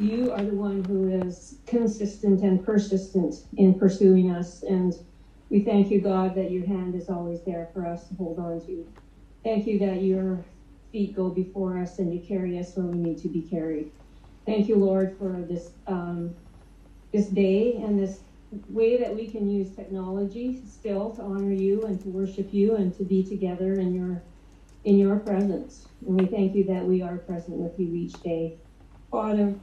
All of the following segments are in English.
you are the one who is consistent and persistent in pursuing us. And we thank you, God, that your hand is always there for us to hold on to. Thank you that your feet go before us and you carry us where we need to be carried. Thank you, Lord, for this um, this day and this way that we can use technology still to honor you and to worship you and to be together in your in your presence. And we thank you that we are present with you each day. Father,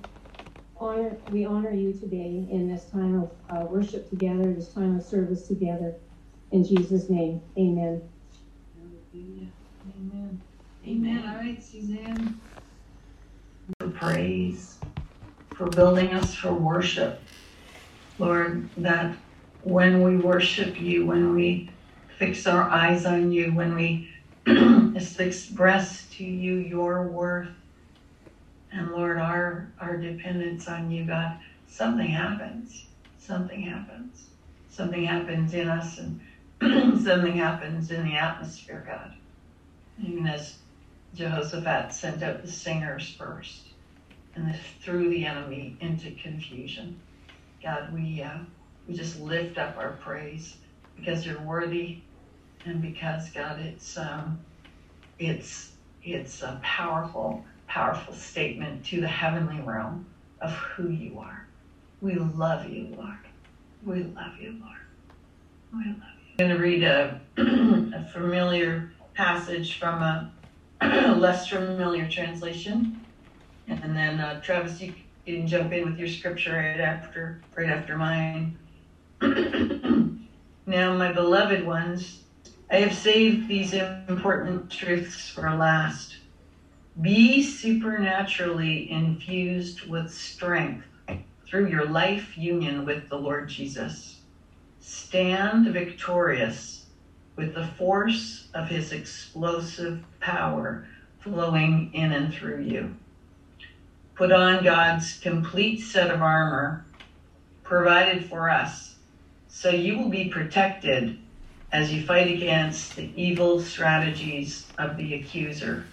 honor we honor you today in this time of uh, worship together, this time of service together. In Jesus' name, amen. Amen. Amen. All right, Suzanne. For praise, for building us for worship. Lord, that when we worship you, when we fix our eyes on you, when we express to you your worth, and Lord, our, our dependence on you, God, something happens. Something happens. Something happens in us and something happens in the atmosphere, God. Even as Jehoshaphat sent out the singers first and threw the enemy into confusion. God, we, uh, we just lift up our praise because you're worthy and because, God, it's, um, it's, it's a powerful, powerful statement to the heavenly realm of who you are. We love you, Lord. We love you, Lord. We love you. I'm going to read a, a familiar passage from a less familiar translation. And then uh, Travis, you can jump in with your scripture right after, right after mine. now, my beloved ones, I have saved these important truths for last. Be supernaturally infused with strength through your life union with the Lord Jesus. Stand victorious with the force of his explosive power flowing in and through you. Put on God's complete set of armor provided for us so you will be protected as you fight against the evil strategies of the accuser.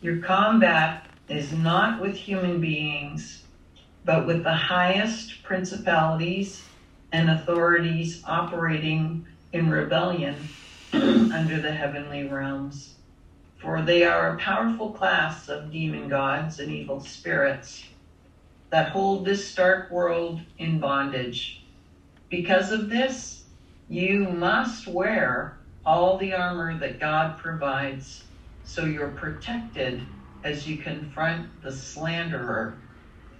Your combat is not with human beings, but with the highest principalities and authorities operating in rebellion under the heavenly realms. For they are a powerful class of demon gods and evil spirits that hold this dark world in bondage. Because of this, you must wear all the armor that God provides so you're protected as you confront the slanderer.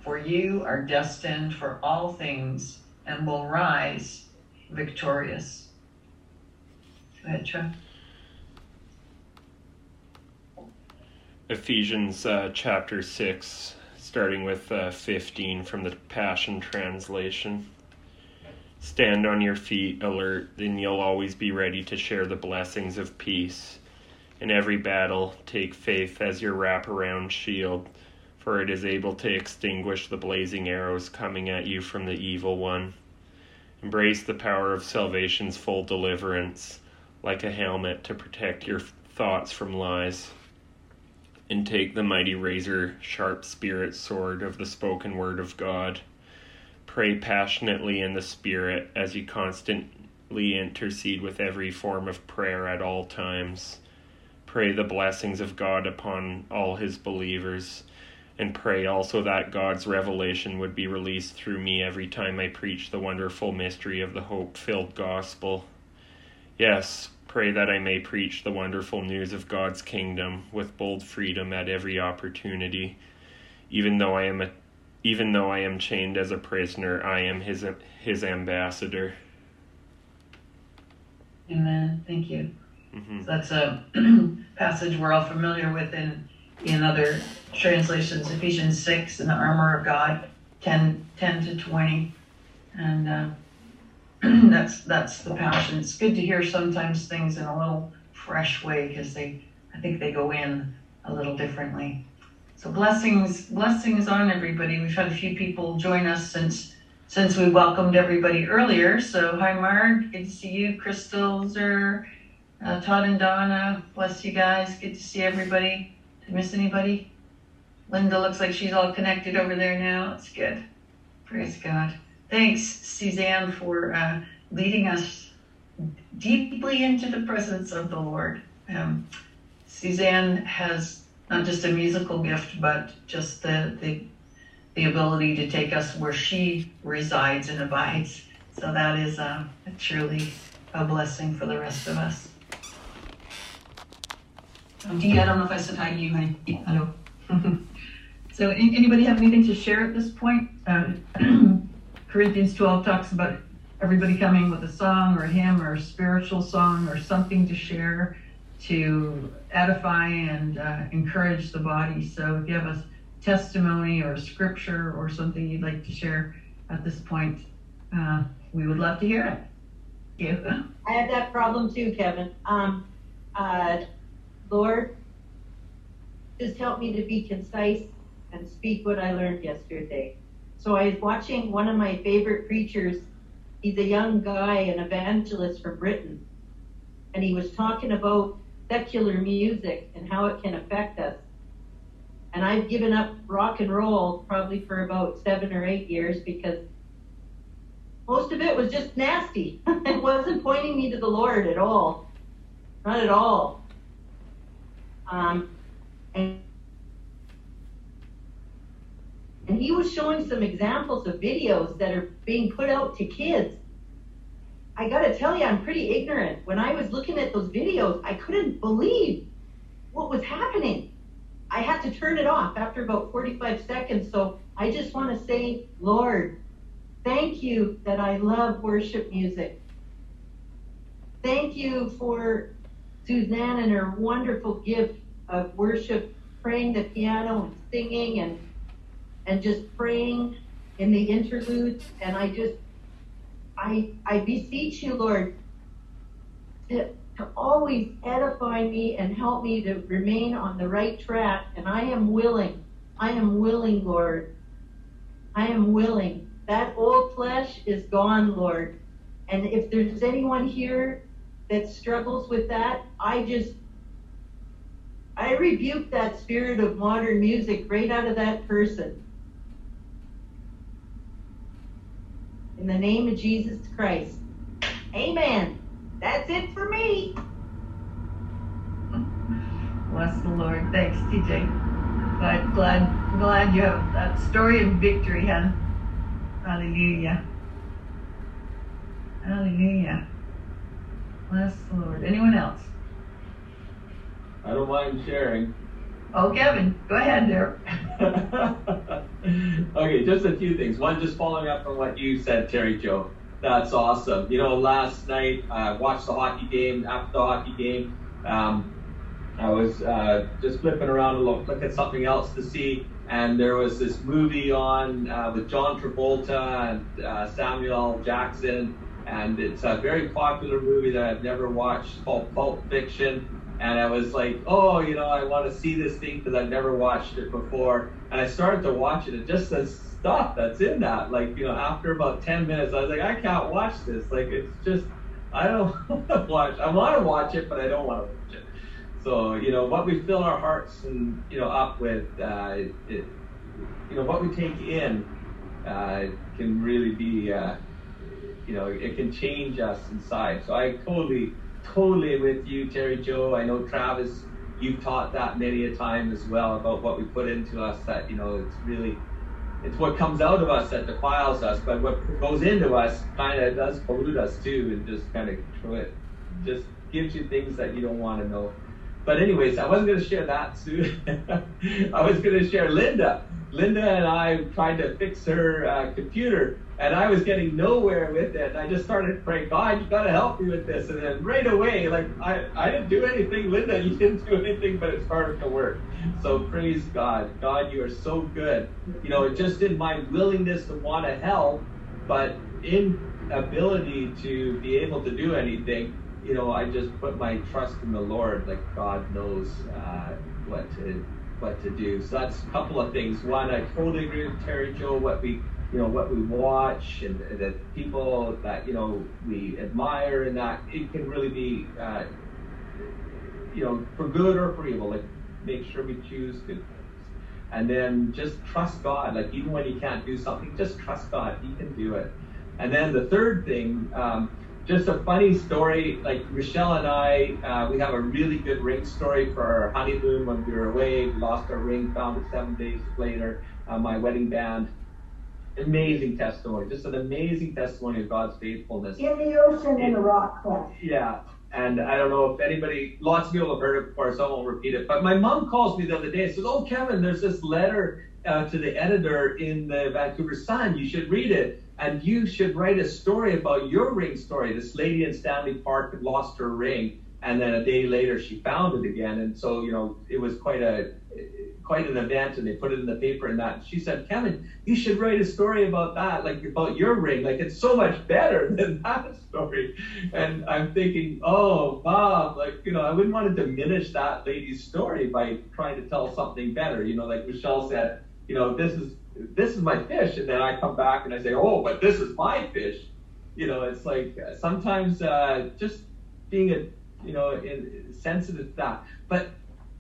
For you are destined for all things and will rise victorious. Ahead, Chuck. Ephesians uh, chapter 6, starting with uh, 15 from the Passion Translation. Stand on your feet, alert, then you'll always be ready to share the blessings of peace. In every battle, take faith as your wraparound shield, for it is able to extinguish the blazing arrows coming at you from the evil one. Embrace the power of salvation's full deliverance like a helmet to protect your thoughts from lies. And take the mighty razor sharp spirit sword of the spoken word of God. Pray passionately in the Spirit as you constantly intercede with every form of prayer at all times. Pray the blessings of God upon all his believers, and pray also that God's revelation would be released through me every time I preach the wonderful mystery of the hope filled gospel. Yes, pray that I may preach the wonderful news of God's kingdom with bold freedom at every opportunity. Even though I am a, even though I am chained as a prisoner, I am his his ambassador. Amen. Thank you. Mm-hmm. So that's a passage we're all familiar with in in other translations, Ephesians six and the armor of God, 10, 10 to twenty, and. Uh, that's that's the passion. It's good to hear sometimes things in a little fresh way because they, I think they go in a little differently. So blessings, blessings on everybody. We've had a few people join us since since we welcomed everybody earlier. So hi, Marg, good to see you. Crystal, Zer, uh, Todd and Donna, bless you guys. Good to see everybody. Did I miss anybody? Linda looks like she's all connected over there now. It's good. Praise God. Thanks, Suzanne, for uh, leading us deeply into the presence of the Lord. Um, Suzanne has not just a musical gift, but just the, the the ability to take us where she resides and abides. So that is uh, truly a blessing for the rest of us. Dee, I don't know if I said hi to you, honey. Hello. so, anybody have anything to share at this point? Um, Corinthians 12 talks about everybody coming with a song or a hymn or a spiritual song or something to share to edify and uh, encourage the body. So, if you have a testimony or a scripture or something you'd like to share at this point, uh, we would love to hear it. Yeah. I have that problem too, Kevin. Um, uh, Lord, just help me to be concise and speak what I learned yesterday. So I was watching one of my favorite preachers. He's a young guy, an evangelist from Britain, and he was talking about secular music and how it can affect us. And I've given up rock and roll probably for about seven or eight years because most of it was just nasty. it wasn't pointing me to the Lord at all. Not at all. Um, and, and he was showing some examples of videos that are being put out to kids. I got to tell you, I'm pretty ignorant. When I was looking at those videos, I couldn't believe what was happening. I had to turn it off after about 45 seconds. So I just want to say, Lord, thank you that I love worship music. Thank you for Suzanne and her wonderful gift of worship, praying the piano and singing and and just praying in the interludes. And I just I I beseech you, Lord, to to always edify me and help me to remain on the right track. And I am willing. I am willing, Lord. I am willing. That old flesh is gone, Lord. And if there's anyone here that struggles with that, I just, I rebuke that spirit of modern music right out of that person. In the name of Jesus Christ. Amen. That's it for me. Bless the Lord. Thanks, TJ. Glad, glad, glad you have that story of victory, huh? Hallelujah. Hallelujah. Bless the Lord. Anyone else? I don't mind sharing. Oh, Kevin, go ahead there. okay, just a few things. One, just following up on what you said, Terry Joe. That's awesome. You know, last night I uh, watched the hockey game. After the hockey game, um, I was uh, just flipping around to look, look at something else to see, and there was this movie on uh, with John Travolta and uh, Samuel Jackson, and it's a very popular movie that I've never watched called Pulp Fiction. And I was like, oh, you know, I want to see this thing because I've never watched it before. And I started to watch it, and just says stuff that's in that. Like, you know, after about 10 minutes, I was like, I can't watch this. Like, it's just, I don't want to watch. I want to watch it, but I don't want to watch it. So, you know, what we fill our hearts and, you know, up with, uh, it, you know, what we take in uh, can really be, uh, you know, it can change us inside. So I totally, totally with you, Terry Joe. I know Travis, you've taught that many a time as well about what we put into us that, you know, it's really it's what comes out of us that defiles us, but what goes into us kind of does pollute us too, and just kind of just gives you things that you don't want to know. But anyways, I wasn't going to share that. I was going to share Linda. Linda and I tried to fix her uh, computer, and I was getting nowhere with it. And I just started praying, God, you got to help me with this. And then right away, like I, I didn't do anything, Linda, you didn't do anything, but it started to work. So praise God. God, you are so good. You know, just in my willingness to want to help, but in ability to be able to do anything, you know, I just put my trust in the Lord. Like God knows uh, what to what to do. So that's a couple of things. One, I totally agree with Terry Joe. What we you know what we watch and, the people that you know we admire, and that it can really be uh, you know for good or for evil. Like make sure we choose good things. and then just trust God. Like even when you can't do something, just trust God. He can do it. And then the third thing, um, just a funny story. Like Michelle and I, uh, we have a really good ring story for our honeymoon when we were away. We lost our ring, found it seven days later. Uh, my wedding band. Amazing testimony, just an amazing testimony of God's faithfulness. In the ocean in a rock cleft. Yeah, and I don't know if anybody, lots of people have heard it before, so I won't repeat it. But my mom calls me the other day and says, "Oh, Kevin, there's this letter uh, to the editor in the Vancouver Sun. You should read it, and you should write a story about your ring story. This lady in Stanley Park had lost her ring, and then a day later she found it again, and so you know it was quite a quite an event and they put it in the paper and that. She said, Kevin, you should write a story about that, like about your ring. Like it's so much better than that story. And I'm thinking, oh, Bob, like, you know, I wouldn't want to diminish that lady's story by trying to tell something better. You know, like Michelle said, you know, this is this is my fish. And then I come back and I say, oh, but this is my fish. You know, it's like sometimes uh, just being a, you know, in, sensitive to that. But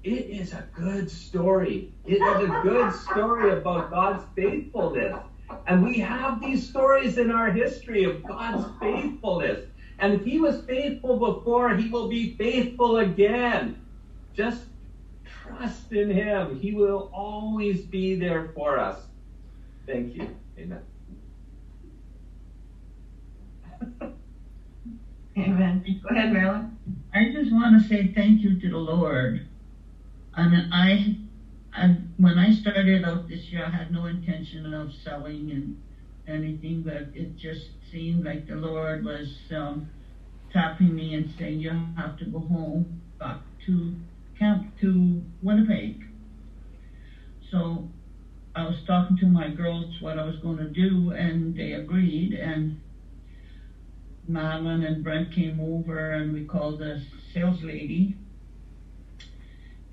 it is a good story. It is a good story about God's faithfulness. And we have these stories in our history of God's faithfulness. And if he was faithful before, he will be faithful again. Just trust in him. He will always be there for us. Thank you. Amen. Amen. Go ahead, Marilyn. I just want to say thank you to the Lord and I, I, when I started out this year, I had no intention of selling and anything, but it just seemed like the Lord was um, tapping me and saying, "You have to go home, back to camp to Winnipeg." So I was talking to my girls what I was going to do, and they agreed. And Madeline and Brent came over, and we called the sales lady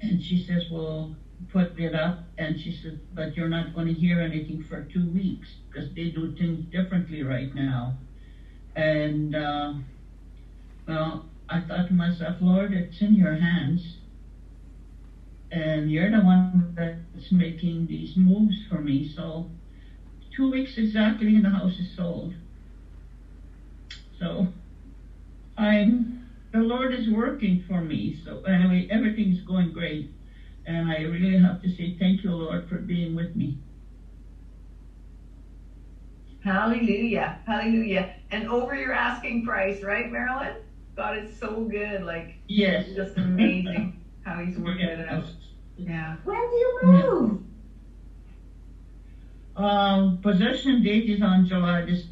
and she says, well, put it up. And she says, but you're not going to hear anything for two weeks because they do things differently right now. And, uh, well, I thought to myself, Lord, it's in your hands. And you're the one that's making these moves for me. So, two weeks exactly, and the house is sold. So, I'm the Lord is working for me. So anyway, everything's going great. And I really have to say thank you, Lord, for being with me. Hallelujah. Hallelujah. And over your asking price, right, Marilyn? God is so good. Like, yes. Just amazing how he's working it out. Yeah. When do you move? Um, possession date is on July the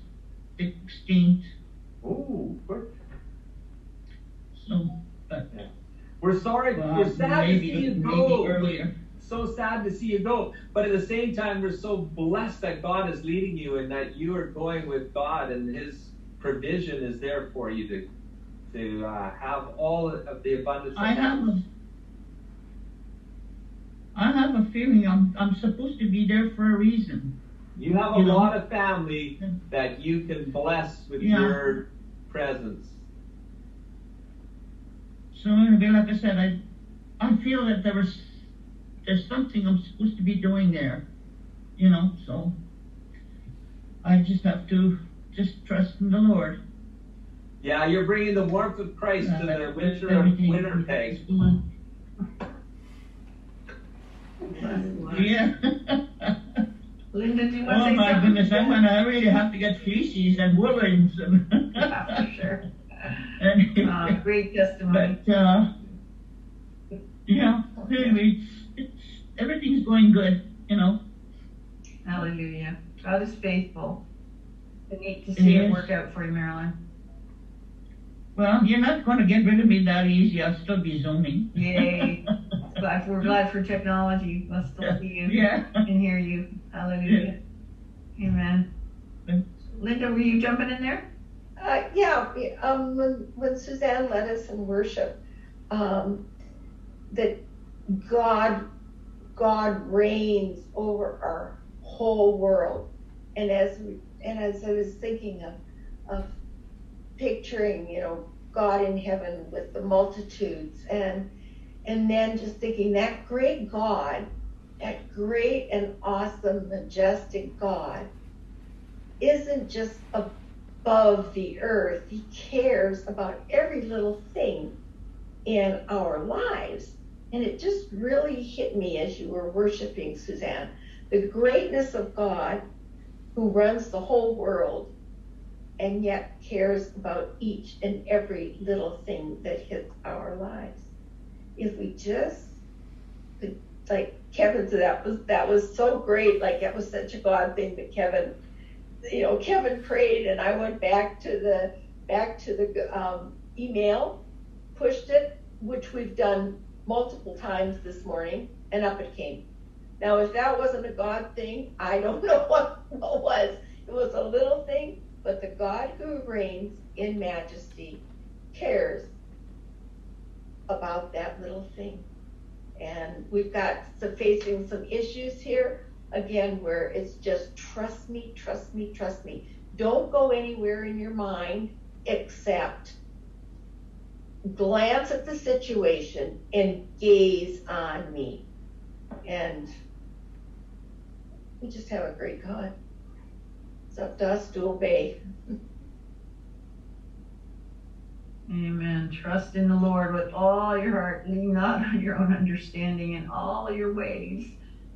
16th. Oh, perfect. So, but we're sorry. Well, we're sad maybe, to see you go. Earlier. So sad to see you go. But at the same time, we're so blessed that God is leading you and that you are going with God and His provision is there for you to to uh, have all of the abundance. I have a, I have a feeling I'm I'm supposed to be there for a reason. You have a you lot know? of family that you can bless with yeah. your presence. So like I said, I I feel that there was there's something I'm supposed to be doing there, you know. So I just have to just trust in the Lord. Yeah, you're bringing the warmth of Christ to uh, the winter of Winnipeg. Yeah. Linda, do you want to oh my something? goodness, I'm gonna I really have to get feces and woolens. yeah, for sure. uh, great testimony. But uh, yeah, anyway, it's, everything's going good, you know. Hallelujah. God is faithful. It's neat to see it, it work out for you, Marilyn. Well, you're not going to get rid of me that easy. I'll still be zooming. Yay. glad, we're glad for technology. We'll still see you yeah. and hear you. Hallelujah. Yeah. Amen. Linda, were you jumping in there? Uh, yeah, um, when, when Suzanne led us in worship, um, that God, God reigns over our whole world. And as we, and as I was thinking of, of picturing, you know, God in heaven with the multitudes, and and then just thinking that great God that great and awesome, majestic God isn't just above the earth, He cares about every little thing in our lives. And it just really hit me as you were worshiping, Suzanne. The greatness of God who runs the whole world and yet cares about each and every little thing that hits our lives. If we just could, like Kevin said, that was that was so great. Like that was such a God thing that Kevin, you know, Kevin prayed, and I went back to the back to the um, email, pushed it, which we've done multiple times this morning, and up it came. Now, if that wasn't a God thing, I don't know what, what was. It was a little thing, but the God who reigns in majesty cares about that little thing. And we've got some facing some issues here again where it's just trust me, trust me, trust me. Don't go anywhere in your mind except glance at the situation and gaze on me. And we just have a great God. It's up to us to obey. Amen. Trust in the Lord with all your heart. Lean not on your own understanding in all your ways.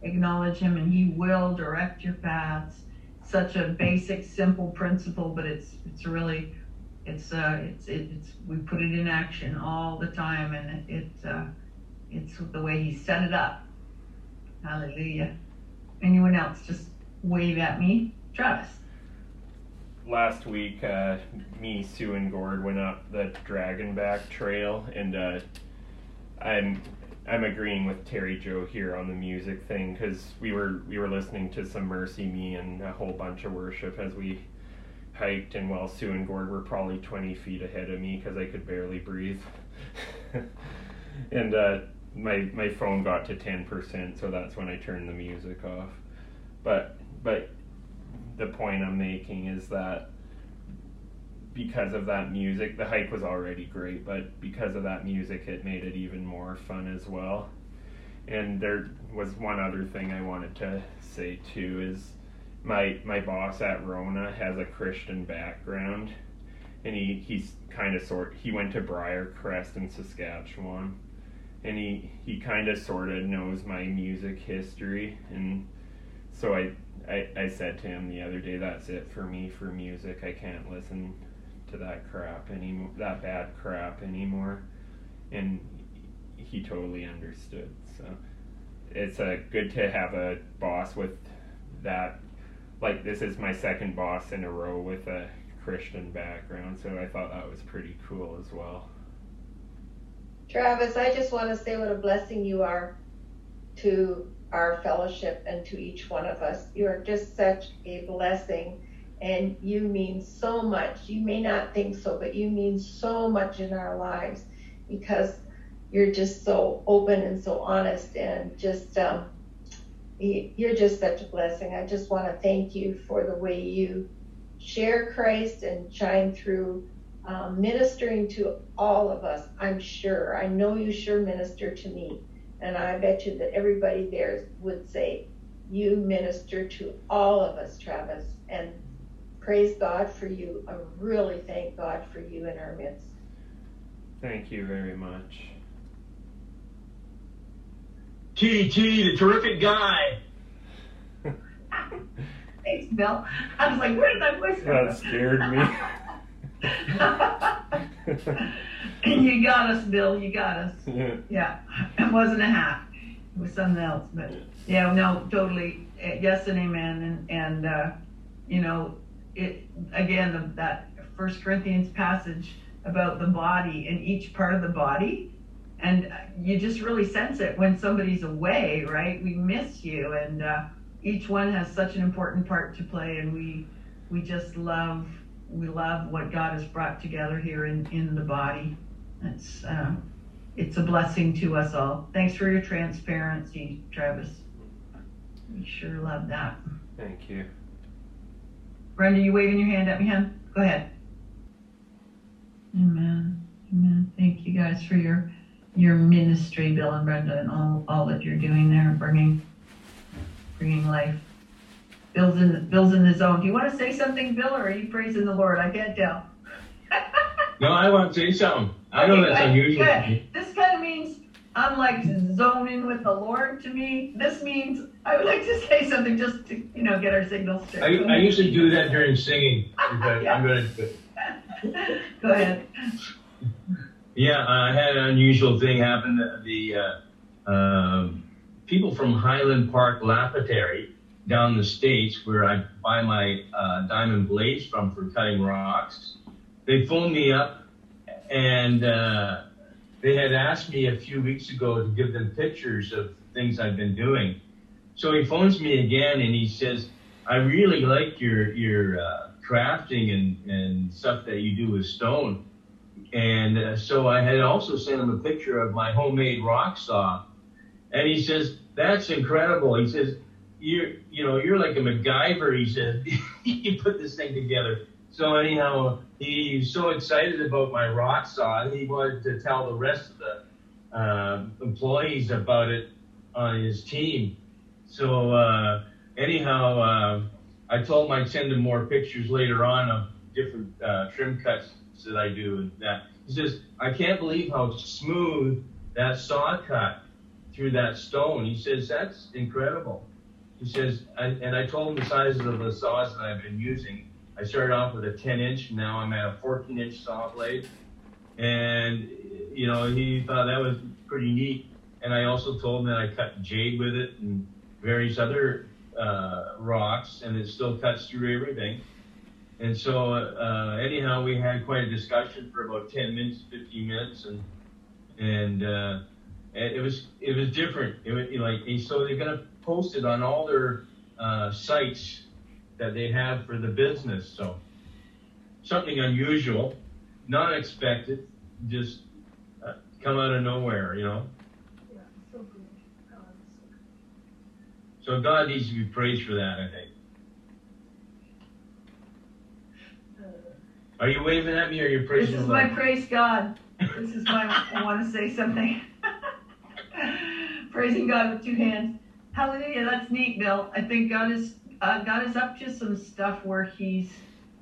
Acknowledge Him, and He will direct your paths. Such a basic, simple principle, but it's it's really it's uh it's it's we put it in action all the time, and it's uh it's the way He set it up. Hallelujah. Anyone else? Just wave at me. Travis. Last week, uh, me, Sue, and Gord went up the Dragonback Trail, and uh, I'm I'm agreeing with Terry Joe here on the music thing because we were we were listening to some MercyMe and a whole bunch of worship as we hiked, and while Sue and Gord were probably 20 feet ahead of me because I could barely breathe, and uh, my my phone got to 10%, so that's when I turned the music off. But but the point I'm making is that because of that music, the hike was already great, but because of that music, it made it even more fun as well. And there was one other thing I wanted to say too is my my boss at Rona has a Christian background, and he he's kind of sort he went to Briarcrest in Saskatchewan, and he he kind of sort of knows my music history, and so I, I I said to him the other day, that's it for me for music. I can't listen to that crap anymore, that bad crap anymore, and he totally understood. So it's a good to have a boss with that. Like this is my second boss in a row with a Christian background, so I thought that was pretty cool as well. Travis, I just want to say what a blessing you are to our fellowship and to each one of us. You are just such a blessing and you mean so much. You may not think so, but you mean so much in our lives because you're just so open and so honest and just um, you're just such a blessing. I just want to thank you for the way you share Christ and shine through um, ministering to all of us. I'm sure. I know you sure minister to me. And I bet you that everybody there would say, You minister to all of us, Travis. And praise God for you. I really thank God for you in our midst. Thank you very much. TT, the terrific guy. Thanks, Bill. I was like, where did that voice come That scared me. you got us, Bill. You got us. me. Yeah, it wasn't a hat. It was something else. But yeah, no, totally. Eh, Yes and amen. And and uh, you know, it again the, that First Corinthians passage about the body and each part of the body, and you just really sense it when somebody's away, right? We miss you, and uh, each one has such an important part to play, and we we just love we love what God has brought together here in in the body. It's uh, it's a blessing to us all. Thanks for your transparency, Travis. We sure love that. Thank you. Brenda, you waving your hand at me, hon? Go ahead. Amen. Amen. Thank you guys for your your ministry, Bill and Brenda, and all, all that you're doing there, bringing bringing life. Bill's in, Bill's in the zone. Do you want to say something, Bill, or are you praising the Lord? I can't tell. No, I want to say something. I know that's unusual. good. This kind of means I'm like zoning with the Lord to me. This means I would like to say something just to, you know, get our signals straight. I, I usually do that during singing. But I'm gonna. Go ahead. Yeah, I had an unusual thing happen. The uh, um, people from Highland Park Lapidary down the states, where I buy my uh, diamond blades from for cutting rocks, they phoned me up and uh, they had asked me a few weeks ago to give them pictures of things I've been doing. So he phones me again and he says, "I really like your your uh, crafting and and stuff that you do with stone." And uh, so I had also sent him a picture of my homemade rock saw, and he says, "That's incredible." He says, "You're, you know, you're like a MacGyver." He said, "You put this thing together." So anyhow, he's so excited about my rock saw, he wanted to tell the rest of the uh, employees about it on his team. So uh, anyhow, uh, I told him I'd send him more pictures later on of different uh, trim cuts that I do. And that he says, I can't believe how smooth that saw cut through that stone. He says that's incredible. He says, and, and I told him the sizes of the saws that I've been using. I started off with a 10 inch, now I'm at a 14 inch saw blade. And, you know, he thought that was pretty neat. And I also told him that I cut jade with it and various other uh, rocks, and it still cuts through everything. And so, uh, anyhow, we had quite a discussion for about 10 minutes, 15 minutes, and and uh, it was it was different. It was like so they're gonna post it on all their uh, sites that they have for the business. So something unusual, not expected, just uh, come out of nowhere, you know. Yeah, so good. God, So God needs to be praised for that, I think. Are you waving at me or are you This praising is my praise God. This is my, I want to say something. Praising God with two hands. Hallelujah, that's neat, Bill. I think God is, uh, God is up to some stuff where he's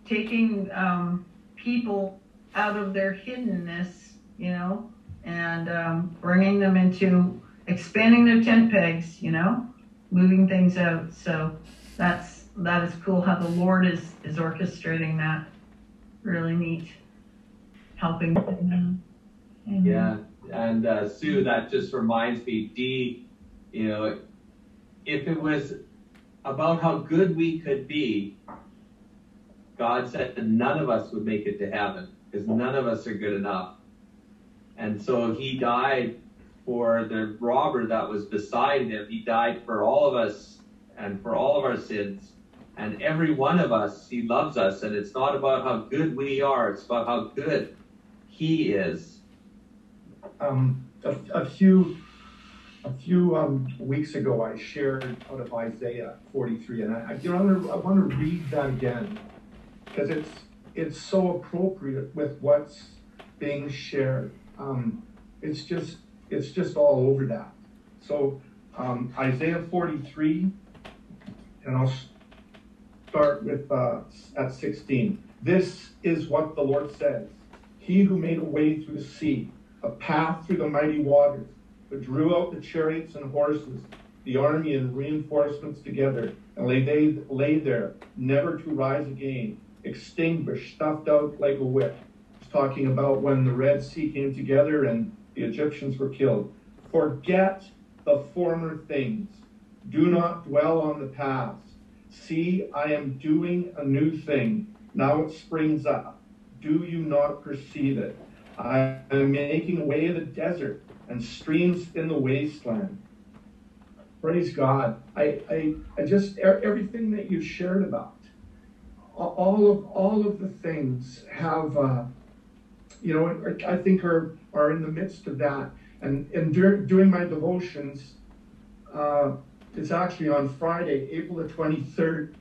taking, um, people out of their hiddenness, you know, and, um, bringing them into expanding their tent pegs, you know, moving things out. So that's, that is cool how the Lord is, is orchestrating that. Really neat. Helping. Yeah, and uh, Sue, that just reminds me, D, you know, if it was about how good we could be, God said that none of us would make it to heaven because none of us are good enough. And so he died for the robber that was beside him. He died for all of us and for all of our sins. And every one of us, he loves us. And it's not about how good we are, it's about how good he is. um, a, a few a few um, weeks ago, I shared out of Isaiah 43, and I, you know, I want to I want to read that again because it's it's so appropriate with what's being shared. Um, it's just it's just all over that. So um, Isaiah 43, and I'll start with uh, at 16. This is what the Lord says: He who made a way through the sea a path through the mighty waters, but drew out the chariots and horses, the army and reinforcements together, and lay, they, lay there, never to rise again, extinguished, stuffed out like a wick. He's talking about when the Red Sea came together and the Egyptians were killed. Forget the former things. Do not dwell on the past. See, I am doing a new thing. Now it springs up. Do you not perceive it? I am making a way in the desert and streams in the wasteland. Praise God. I, I, I just, everything that you shared about, all of, all of the things have, uh, you know, I think are, are in the midst of that. And, and dur- doing my devotions, uh, it's actually on Friday, April the 23rd.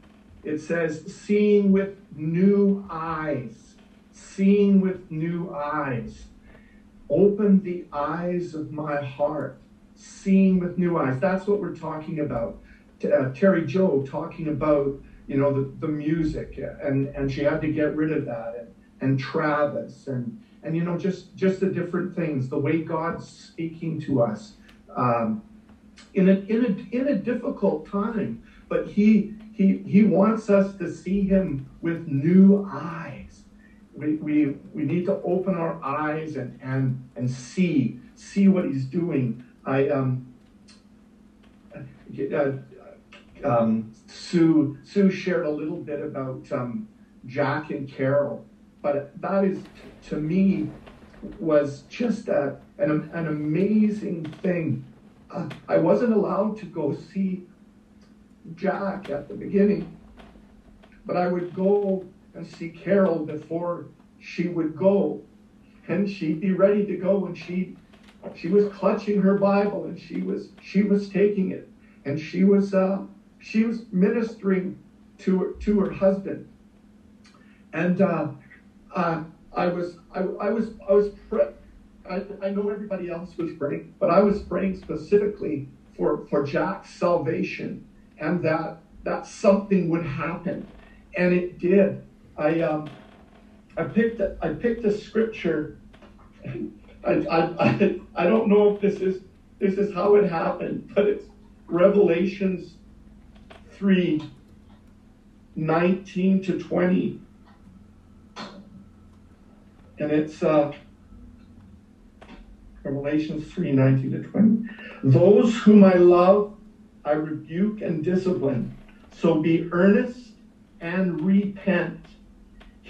It says, seeing with new eyes seeing with new eyes. Open the eyes of my heart, seeing with new eyes. That's what we're talking about. uh, Terry Joe talking about you know the, the music and and she had to get rid of that and, and Travis and and you know just just the different things the way God's speaking to us um, in a in a in a difficult time but he he he wants us to see him with new eyes we, we we need to open our eyes and and and see see what he's doing I um uh, um, Sue Sue shared a little bit about um, Jack and Carol, but that is to me was just a, an, an amazing thing. Uh, I wasn't allowed to go see Jack at the beginning, but I would go see Carol before she would go, and she'd be ready to go, and she she was clutching her Bible and she was she was taking it, and she was uh, she was ministering to her, to her husband, and uh, uh, I was I, I was I was pre- I, I know everybody else was praying, but I was praying specifically for for Jack's salvation and that that something would happen, and it did. I um, I picked a, I picked a scripture. I, I, I, I don't know if this is this is how it happened, but it's Revelations 3 19 to 20. And it's uh, Revelations 3 19 to 20. Those whom I love, I rebuke and discipline. So be earnest and repent.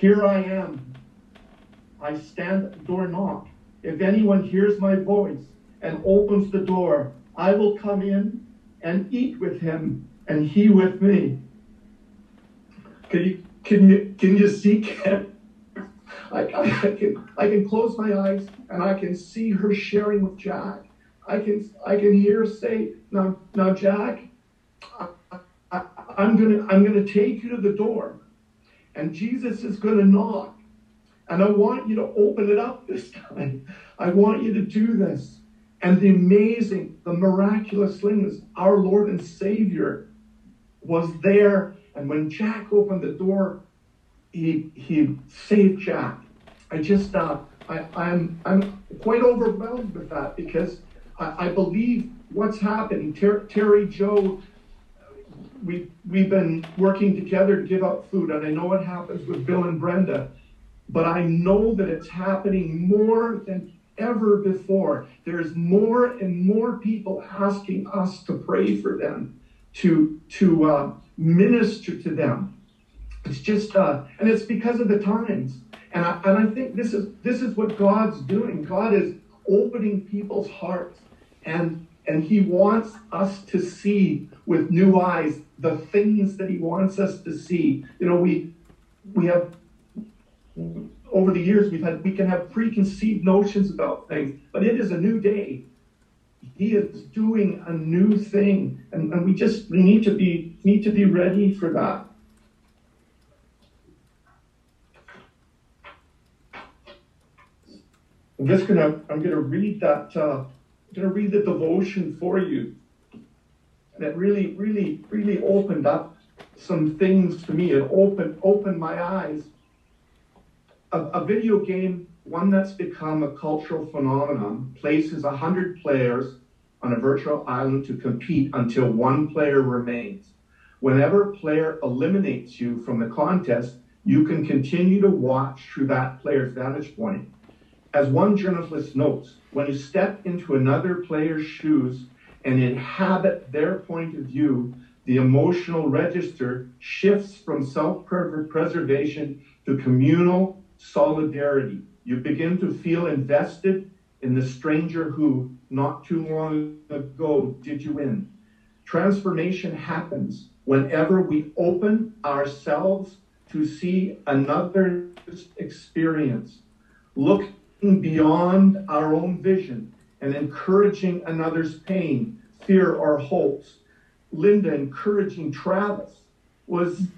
Here I am. I stand at the door knock. If anyone hears my voice and opens the door, I will come in and eat with him and he with me. Can you can you can you see Ken? I, I, can I can close my eyes and I can see her sharing with Jack. I can I can hear her say, now now Jack, I, I, I'm gonna I'm gonna take you to the door, and Jesus is gonna knock, and I want you to open it up this time. I want you to do this. And the amazing, the miraculous thing is our Lord and Savior was there. And when Jack opened the door, he he saved Jack. I just uh, I, I'm I'm quite overwhelmed with that because I, I believe what's happening. Ter- Terry Joe, we we've been working together to give out food, and I know what happens with Bill and Brenda, but I know that it's happening more than ever before. There's more and more people asking us to pray for them to to uh, minister to them. It's just, uh, and it's because of the times. And I, and I think this is this is what God's doing. God is opening people's hearts, and and He wants us to see with new eyes the things that He wants us to see. You know, we we have over the years we've had we can have preconceived notions about things, but it is a new day he is doing a new thing, and, and we just we need to be need to be ready for that. I'm just gonna I'm gonna read that uh, I'm gonna read the devotion for you, and it really really really opened up some things to me. It opened opened my eyes. A, a video game one that's become a cultural phenomenon, places 100 players on a virtual island to compete until one player remains. Whenever a player eliminates you from the contest, you can continue to watch through that player's vantage point. As one journalist notes, when you step into another player's shoes and inhabit their point of view, the emotional register shifts from self preservation to communal solidarity. You begin to feel invested in the stranger who, not too long ago, did you in. Transformation happens whenever we open ourselves to see another's experience, looking beyond our own vision and encouraging another's pain, fear, or hopes. Linda encouraging Travis was,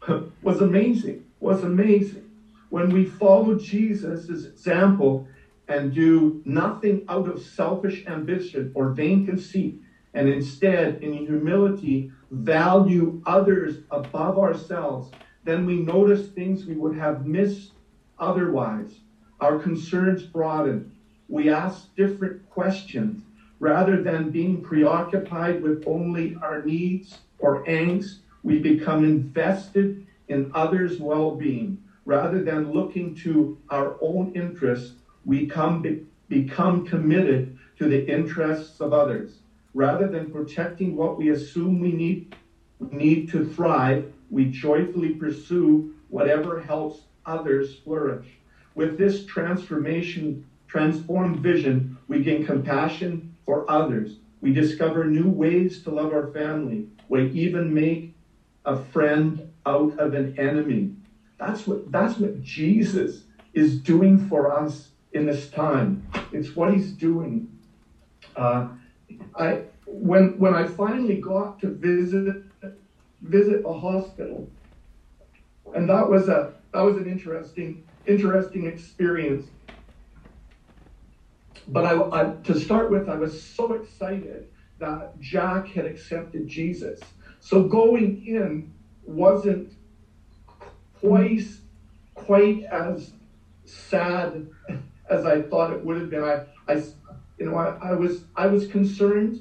was amazing, was amazing. When we follow Jesus' example and do nothing out of selfish ambition or vain conceit, and instead, in humility, value others above ourselves, then we notice things we would have missed otherwise. Our concerns broaden. We ask different questions. Rather than being preoccupied with only our needs or angst, we become invested in others' well being. Rather than looking to our own interests, we come, be, become committed to the interests of others. Rather than protecting what we assume we need, need to thrive, we joyfully pursue whatever helps others flourish. With this transformation, transformed vision, we gain compassion for others. We discover new ways to love our family. We even make a friend out of an enemy. That's what that's what Jesus is doing for us in this time. It's what he's doing. Uh, I when when I finally got to visit visit a hospital, and that was a that was an interesting interesting experience. But I, I, to start with, I was so excited that Jack had accepted Jesus. So going in wasn't quite quite as sad as I thought it would have been. I, I you know, I, I was I was concerned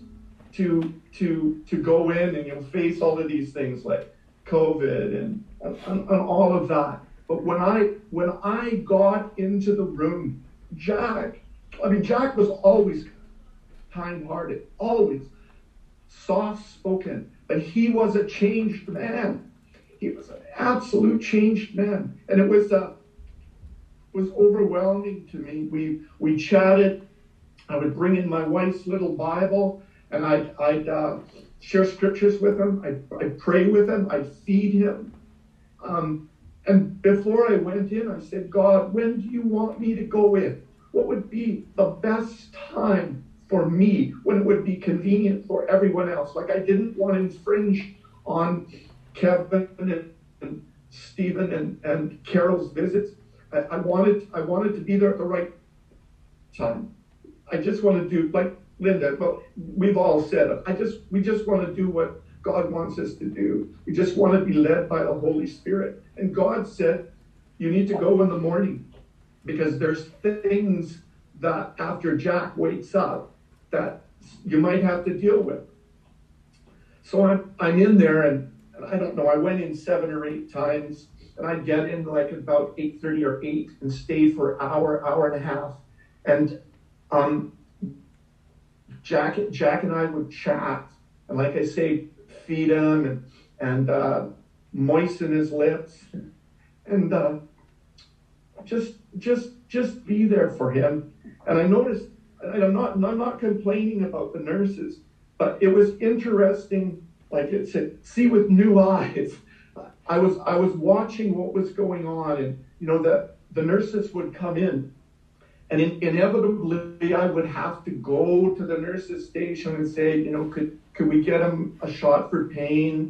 to to to go in and you know face all of these things like COVID and, and, and all of that. But when I when I got into the room, Jack, I mean Jack was always kind-hearted, always soft-spoken, but he was a changed man. He was an absolute changed man, and it was uh, was overwhelming to me. We we chatted. I would bring in my wife's little Bible, and I'd, I'd uh, share scriptures with him. I'd, I'd pray with him. I'd feed him. Um, and before I went in, I said, God, when do you want me to go in? What would be the best time for me when it would be convenient for everyone else? Like I didn't want to infringe on Kevin and, and Stephen and, and Carol's visits. I, I wanted I wanted to be there at the right time. I just want to do like Linda, but we've all said. I just we just want to do what God wants us to do. We just want to be led by the Holy Spirit. And God said, You need to go in the morning because there's things that after Jack wakes up that you might have to deal with. So I'm, I'm in there and I don't know, I went in seven or eight times and I'd get in like about 8.30 or 8 and stay for an hour, hour and a half. And um, Jack, Jack and I would chat. And like I say, feed him and, and uh, moisten his lips and uh, just just just be there for him. And I noticed, and I'm not I'm not complaining about the nurses, but it was interesting. Like it said, see with new eyes. I was I was watching what was going on, and you know the the nurses would come in, and in, inevitably I would have to go to the nurses station and say, you know, could could we get him a shot for pain?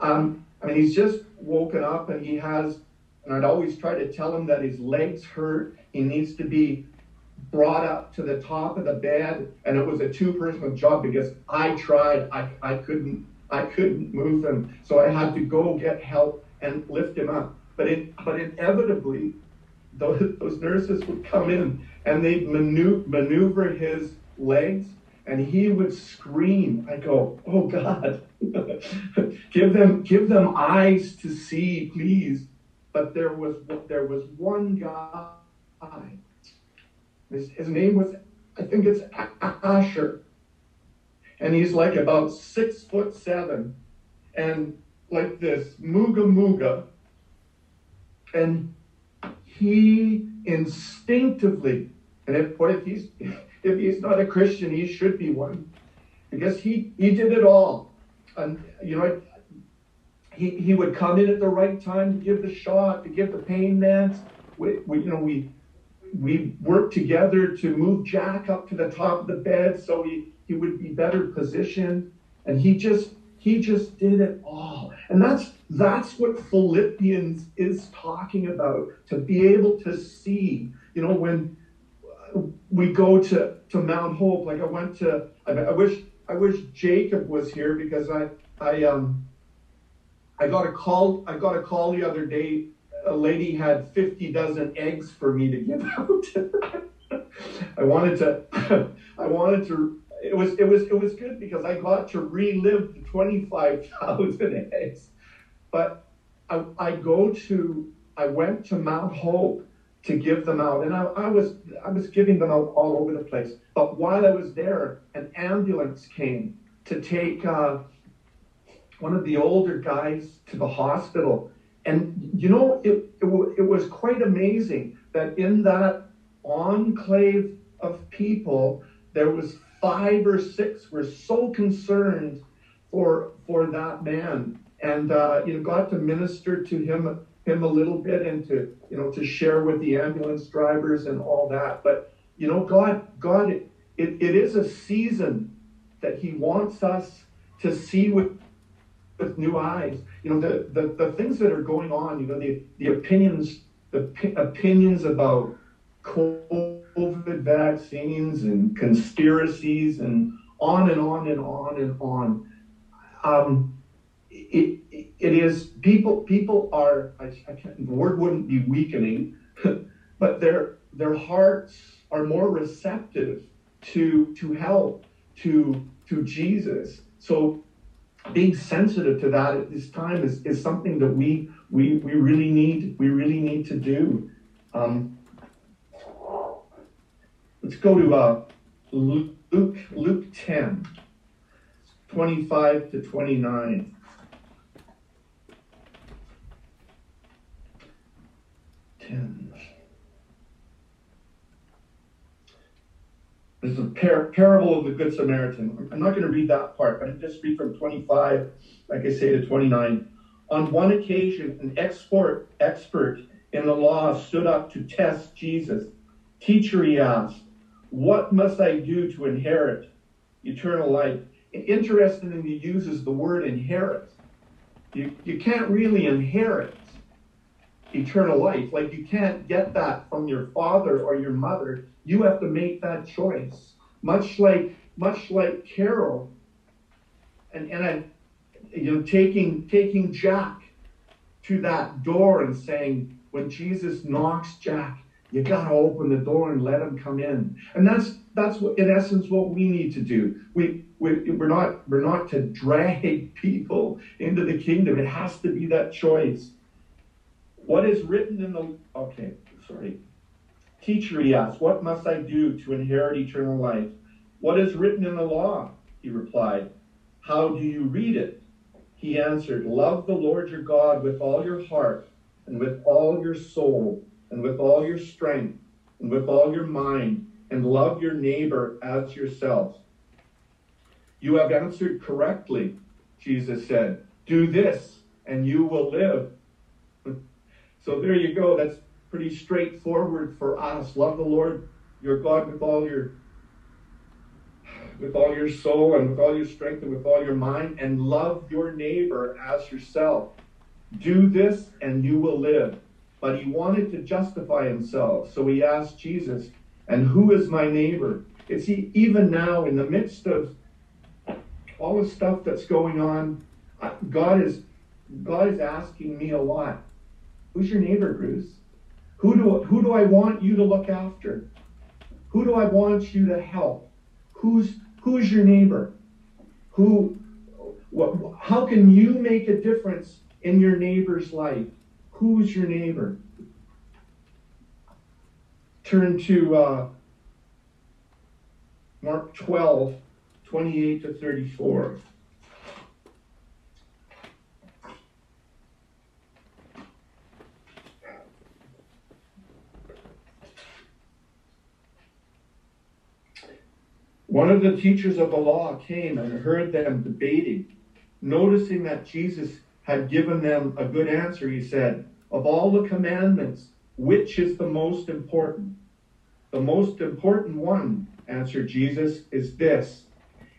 Um, I mean, he's just woken up and he has, and I'd always try to tell him that his legs hurt. He needs to be brought up to the top of the bed, and it was a two-person job because I tried, I, I couldn't, I couldn't move him, so I had to go get help and lift him up. But it, but inevitably, those, those nurses would come in and they'd maneuver his legs and he would scream. I go, oh God, give them give them eyes to see, please. But there was there was one guy. His, his name was, I think it's Asher, and he's like about six foot seven, and like this mooga mooga, and he instinctively, and if what if he's if he's not a Christian, he should be one. Because he, he did it all. And, you know, he, he would come in at the right time to give the shot, to give the pain meds. We, we, you know, we, we worked together to move Jack up to the top of the bed so he, he would be better positioned. And he just, he just did it all. And that's, that's what Philippians is talking about, to be able to see, you know, when, we go to, to Mount Hope. Like I went to, I, I wish I wish Jacob was here because I I um I got a call I got a call the other day. A lady had 50 dozen eggs for me to give out. I wanted to I wanted to it was it was it was good because I got to relive the 25,000 eggs. But I, I go to I went to Mount Hope to give them out, and I, I was I was giving them out all over the place. But while I was there, an ambulance came to take uh, one of the older guys to the hospital, and you know it, it it was quite amazing that in that enclave of people there was five or six were so concerned for for that man. And uh, you know got to minister to him him a little bit and to you know to share with the ambulance drivers and all that. But you know god god it, it, is a season that he wants us to see with with new eyes. You know the, the the things that are going on you know the the opinions the p- opinions about covid vaccines and conspiracies and on and on and on and on. Um, it, it is people people are I, I the word wouldn't be weakening but their their hearts are more receptive to to help to to jesus. So being sensitive to that at this time is, is something that we we we really need we really need to do. Um, let's go to uh, luke luke 10 25 to 29 10. This is a par- parable of the Good Samaritan. I'm not going to read that part, but I just read from 25, like I say, to 29. On one occasion, an export expert in the law stood up to test Jesus. Teacher, he asked, What must I do to inherit eternal life? Interestingly, he uses the word inherit. You, you can't really inherit eternal life. Like you can't get that from your father or your mother. You have to make that choice. Much like much like Carol and, and I you know taking taking Jack to that door and saying, when Jesus knocks Jack, you gotta open the door and let them come in. And that's that's what in essence what we need to do. We, we we're not we're not to drag people into the kingdom. It has to be that choice. What is written in the okay, sorry. Teacher, he asked, What must I do to inherit eternal life? What is written in the law? He replied. How do you read it? He answered, Love the Lord your God with all your heart, and with all your soul, and with all your strength, and with all your mind, and love your neighbor as yourself. You have answered correctly, Jesus said. Do this, and you will live. So there you go. That's pretty straightforward for us. Love the Lord your God with all your with all your soul and with all your strength and with all your mind and love your neighbor as yourself. Do this and you will live. But he wanted to justify himself. So he asked Jesus, and who is my neighbor? It's he, even now in the midst of all the stuff that's going on, God is God is asking me a lot. Who's your neighbor, Bruce? Who do, who do I want you to look after? Who do I want you to help? Who's, who's your neighbor? Who, what, how can you make a difference in your neighbor's life? Who's your neighbor? Turn to uh, Mark 12, 28 to 34. One of the teachers of the law came and heard them debating. Noticing that Jesus had given them a good answer, he said, Of all the commandments, which is the most important? The most important one, answered Jesus, is this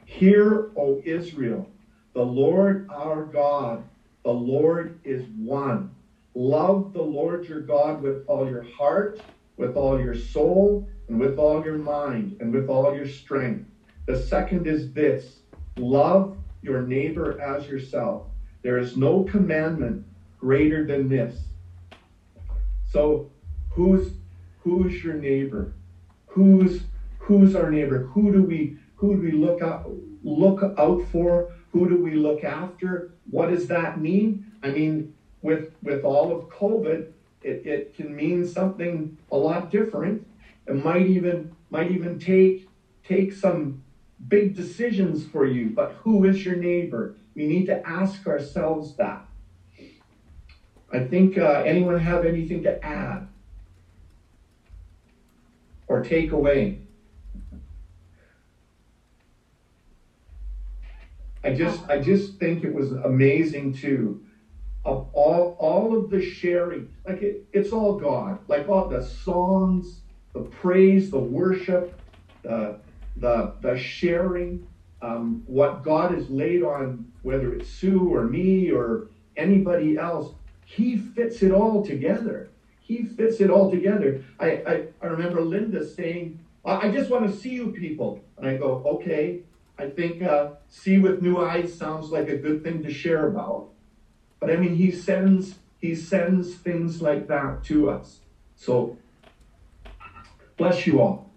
Hear, O Israel, the Lord our God, the Lord is one. Love the Lord your God with all your heart, with all your soul, and with all your mind and with all your strength. The second is this love your neighbor as yourself. There is no commandment greater than this. So, who's who's your neighbor? Who's who's our neighbor? Who do we who do we look out look out for? Who do we look after? What does that mean? I mean, with with all of COVID, it, it can mean something a lot different. It might even might even take take some big decisions for you. But who is your neighbor? We need to ask ourselves that. I think uh, anyone have anything to add or take away? I just I just think it was amazing too. Of all all of the sharing, like it, it's all God. Like all the songs, the praise, the worship, the the the sharing, um, what God has laid on, whether it's Sue or me or anybody else, He fits it all together. He fits it all together. I I, I remember Linda saying, "I just want to see you people," and I go, "Okay." I think uh, see with new eyes sounds like a good thing to share about. But I mean, he sends he sends things like that to us. So bless you all.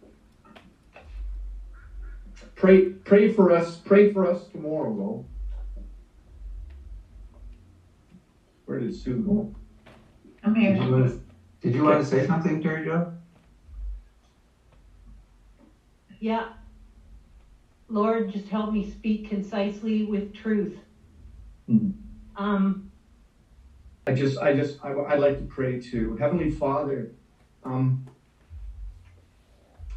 Pray pray for us. Pray for us tomorrow, though. Where did Sue go? I'm here. Did you want to, did you want to say something, Terry Joe? Yeah. Lord, just help me speak concisely with truth. Mm-hmm. Um, I just, I just, I, I like to pray to Heavenly Father. Um,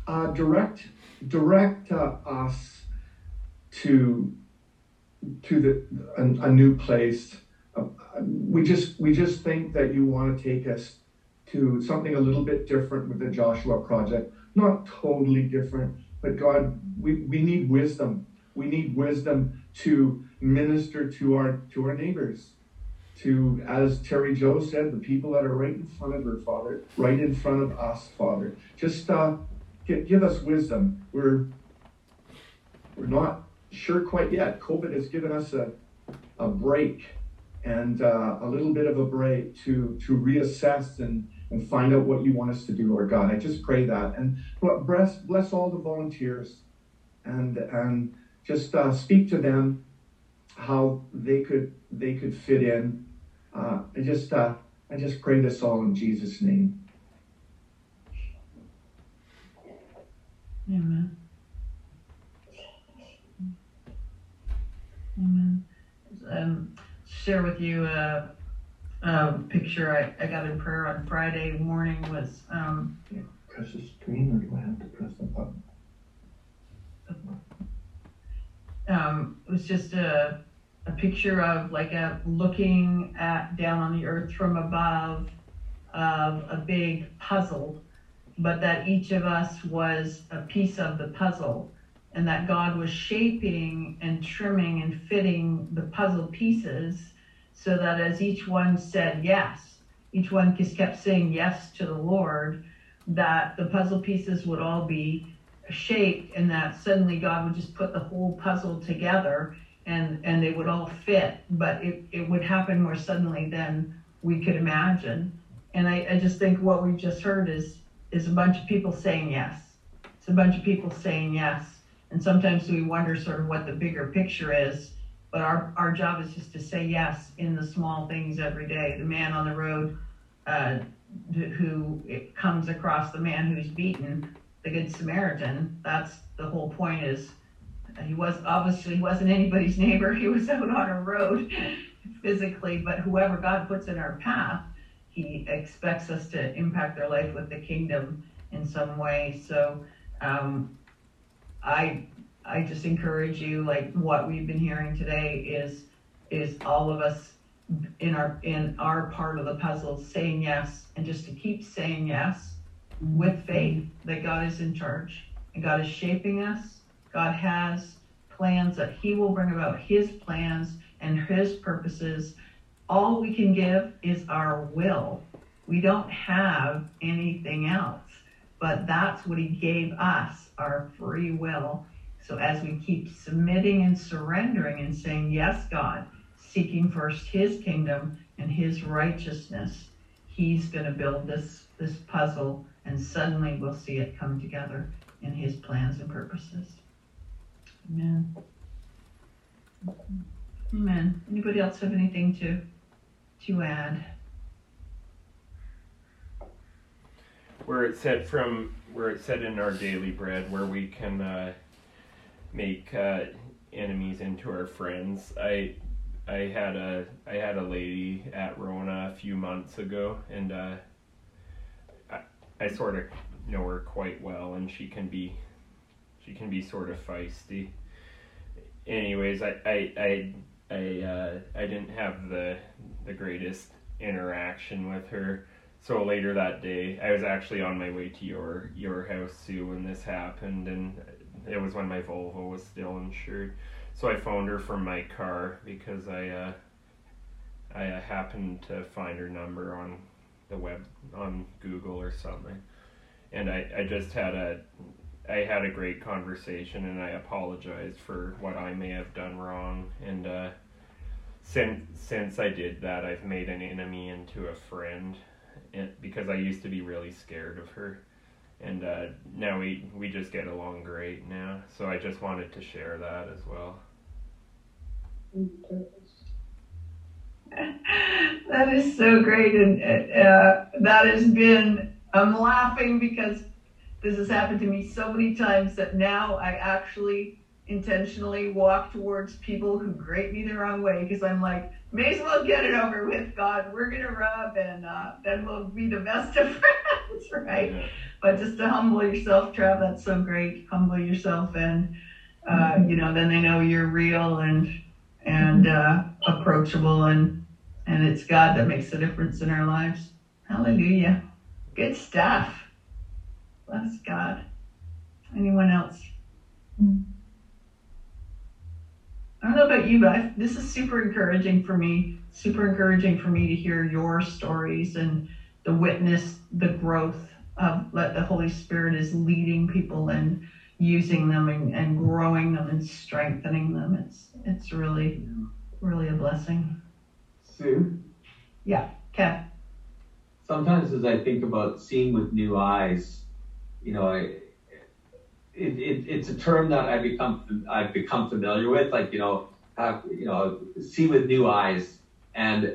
uh, direct, direct uh, us to to the a, a new place. Uh, we just, we just think that you want to take us to something a little bit different with the Joshua Project. Not totally different, but God, we, we need wisdom. We need wisdom to minister to our to our neighbors. To, as Terry Joe said, the people that are right in front of her, Father, right in front of us, Father. Just uh, give, us wisdom. We're we're not sure quite yet. COVID has given us a, a break and uh, a little bit of a break to to reassess and and find out what you want us to do, Lord God. I just pray that. And bless, bless all the volunteers and, and just uh, speak to them how they could, they could fit in. Uh, I just, uh, I just pray this all in Jesus' name. Amen. Amen. Um, share with you a, um, picture I, I got in prayer on Friday morning was um, press the screen or do I have to press the button? Um, it was just a, a picture of like a looking at down on the earth from above of a big puzzle, but that each of us was a piece of the puzzle and that God was shaping and trimming and fitting the puzzle pieces so that as each one said yes, each one just kept saying yes to the Lord, that the puzzle pieces would all be shaped and that suddenly God would just put the whole puzzle together and, and they would all fit, but it, it would happen more suddenly than we could imagine. And I, I just think what we've just heard is is a bunch of people saying yes. It's a bunch of people saying yes. And sometimes we wonder sort of what the bigger picture is but our, our job is just to say yes in the small things every day. The man on the road uh, who comes across the man who's beaten, the Good Samaritan, that's the whole point is he was obviously wasn't anybody's neighbor. He was out on a road physically, but whoever God puts in our path, he expects us to impact their life with the kingdom in some way. So um, I I just encourage you, like what we've been hearing today is is all of us in our in our part of the puzzle saying yes and just to keep saying yes with faith that God is in charge and God is shaping us. God has plans that he will bring about his plans and his purposes. All we can give is our will. We don't have anything else, but that's what he gave us, our free will. So as we keep submitting and surrendering and saying, Yes, God, seeking first His kingdom and His righteousness, He's going to build this, this puzzle, and suddenly we'll see it come together in His plans and purposes. Amen. Amen. Anybody else have anything to to add? Where it said from where it said in our daily bread, where we can uh, make uh, enemies into our friends. I I had a I had a lady at Rona a few months ago, and uh, I I sort of know her quite well, and she can be she can be sort of feisty. Anyways, I I I I, uh, I didn't have the the greatest interaction with her. So later that day, I was actually on my way to your your house, Sue, when this happened, and it was when my Volvo was still insured. So I phoned her from my car because I uh, I uh, happened to find her number on the web on Google or something, and I, I just had a I had a great conversation and I apologized for what I may have done wrong and uh, since since I did that I've made an enemy into a friend and, because I used to be really scared of her and uh, now we we just get along great now so I just wanted to share that as well. that is so great and uh, that has been I'm laughing because this has happened to me so many times that now I actually intentionally walk towards people who grate me the wrong way because I'm like, may as well get it over with, God. We're gonna rub, and uh, then we'll be the best of friends, right? Yeah. But just to humble yourself, Trav, that's so great. Humble yourself, and uh, you know, then they know you're real and and uh, approachable, and and it's God that makes the difference in our lives. Hallelujah. Good stuff. Bless God. Anyone else? I don't know about you, but I, this is super encouraging for me. Super encouraging for me to hear your stories and the witness, the growth of let the Holy Spirit is leading people and using them and, and growing them and strengthening them. It's it's really really a blessing. Sue. Yeah, Kev. Sometimes as I think about seeing with new eyes, you know, I, it, it, it's a term that I become I've become familiar with. Like you know, have you know, see with new eyes. And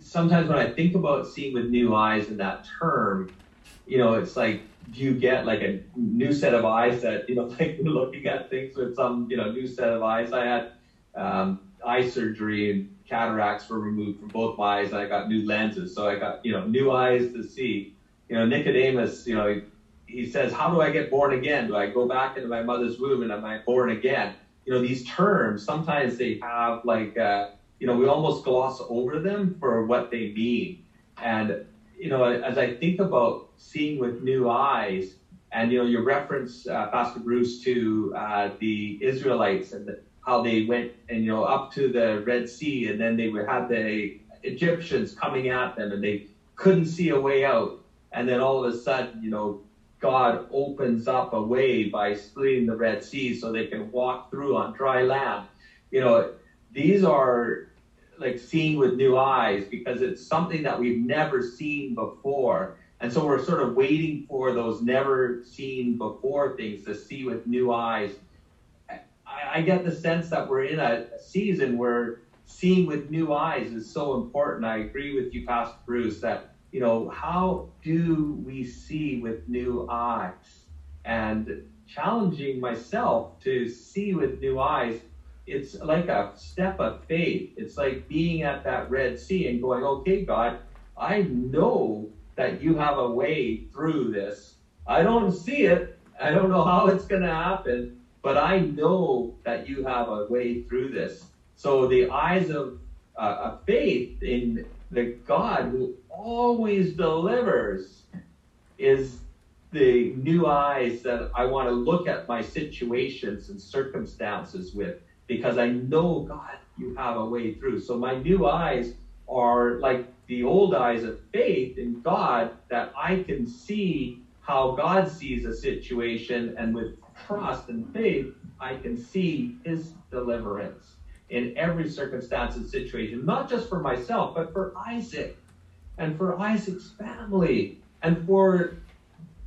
sometimes when I think about seeing with new eyes in that term, you know, it's like do you get like a new set of eyes that you know, like looking at things with some you know new set of eyes. I had um, eye surgery and cataracts were removed from both my eyes. And I got new lenses, so I got you know new eyes to see. You know, Nicodemus, you know, he says, How do I get born again? Do I go back into my mother's womb and am I born again? You know, these terms, sometimes they have like, uh, you know, we almost gloss over them for what they mean. And, you know, as I think about seeing with new eyes, and, you know, you reference, uh, Pastor Bruce, to uh, the Israelites and the, how they went and, you know, up to the Red Sea, and then they had the Egyptians coming at them and they couldn't see a way out. And then all of a sudden, you know, God opens up a way by splitting the Red Sea so they can walk through on dry land. You know, these are like seeing with new eyes because it's something that we've never seen before. And so we're sort of waiting for those never seen before things to see with new eyes. I, I get the sense that we're in a season where seeing with new eyes is so important. I agree with you, Pastor Bruce, that you know, how do we see with new eyes? And challenging myself to see with new eyes, it's like a step of faith. It's like being at that Red Sea and going, okay, God, I know that you have a way through this. I don't see it. I don't know how it's going to happen, but I know that you have a way through this. So the eyes of, uh, faith in the God who always delivers is the new eyes that I want to look at my situations and circumstances with because I know, God, you have a way through. So my new eyes are like the old eyes of faith in God that I can see how God sees a situation, and with trust and faith, I can see His deliverance in every circumstance and situation, not just for myself, but for Isaac and for Isaac's family and for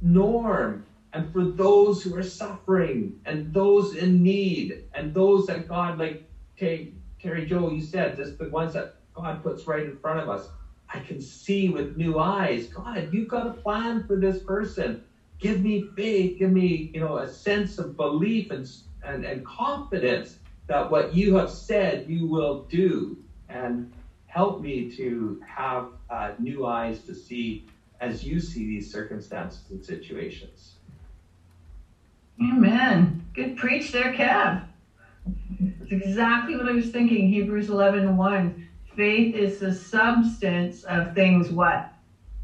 Norm and for those who are suffering and those in need and those that God, like Terry, Joe, you said, just the ones that God puts right in front of us. I can see with new eyes. God, you've got a plan for this person. Give me faith. Give me, you know, a sense of belief and and, and confidence that what you have said you will do, and help me to have uh, new eyes to see as you see these circumstances and situations. Amen. Good preach there, Kev. That's exactly what I was thinking. Hebrews 11 1. Faith is the substance of things what?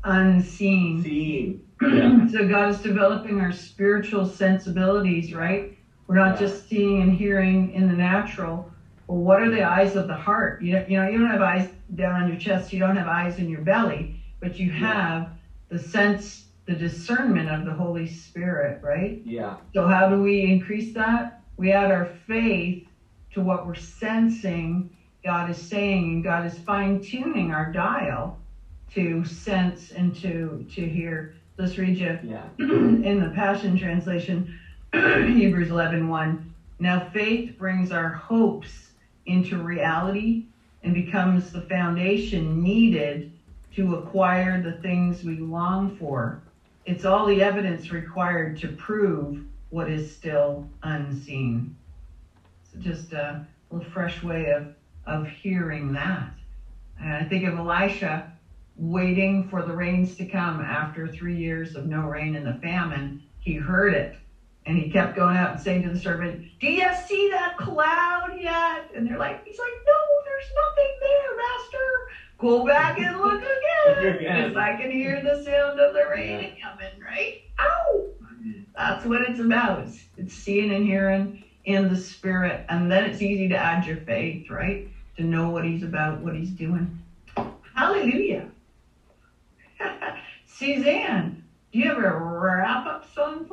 Unseen. Seen. Yeah. so God is developing our spiritual sensibilities, right? We're not yeah. just seeing and hearing in the natural. Well, what are the eyes of the heart? You know, you know, you don't have eyes down on your chest. You don't have eyes in your belly, but you have yeah. the sense, the discernment of the Holy Spirit, right? Yeah. So how do we increase that? We add our faith to what we're sensing God is saying, and God is fine tuning our dial to sense and to to hear. Let's read you yeah. in the Passion Translation, Hebrews 11 1. Now faith brings our hopes into reality and becomes the foundation needed to acquire the things we long for. It's all the evidence required to prove what is still unseen. So just a little fresh way of of hearing that. And I think of Elisha waiting for the rains to come after three years of no rain and the famine. He heard it and he kept going out and saying to the servant, Do you see that cloud yet? And they're like, He's like, No, there's nothing there, master. Go back and look again. Because I can hear the sound of the rain coming, right? Ow! That's what it's about. It's, it's seeing and hearing in the spirit. And then it's easy to add your faith, right? To know what he's about, what he's doing. Hallelujah. Suzanne, do you have a wrap up song for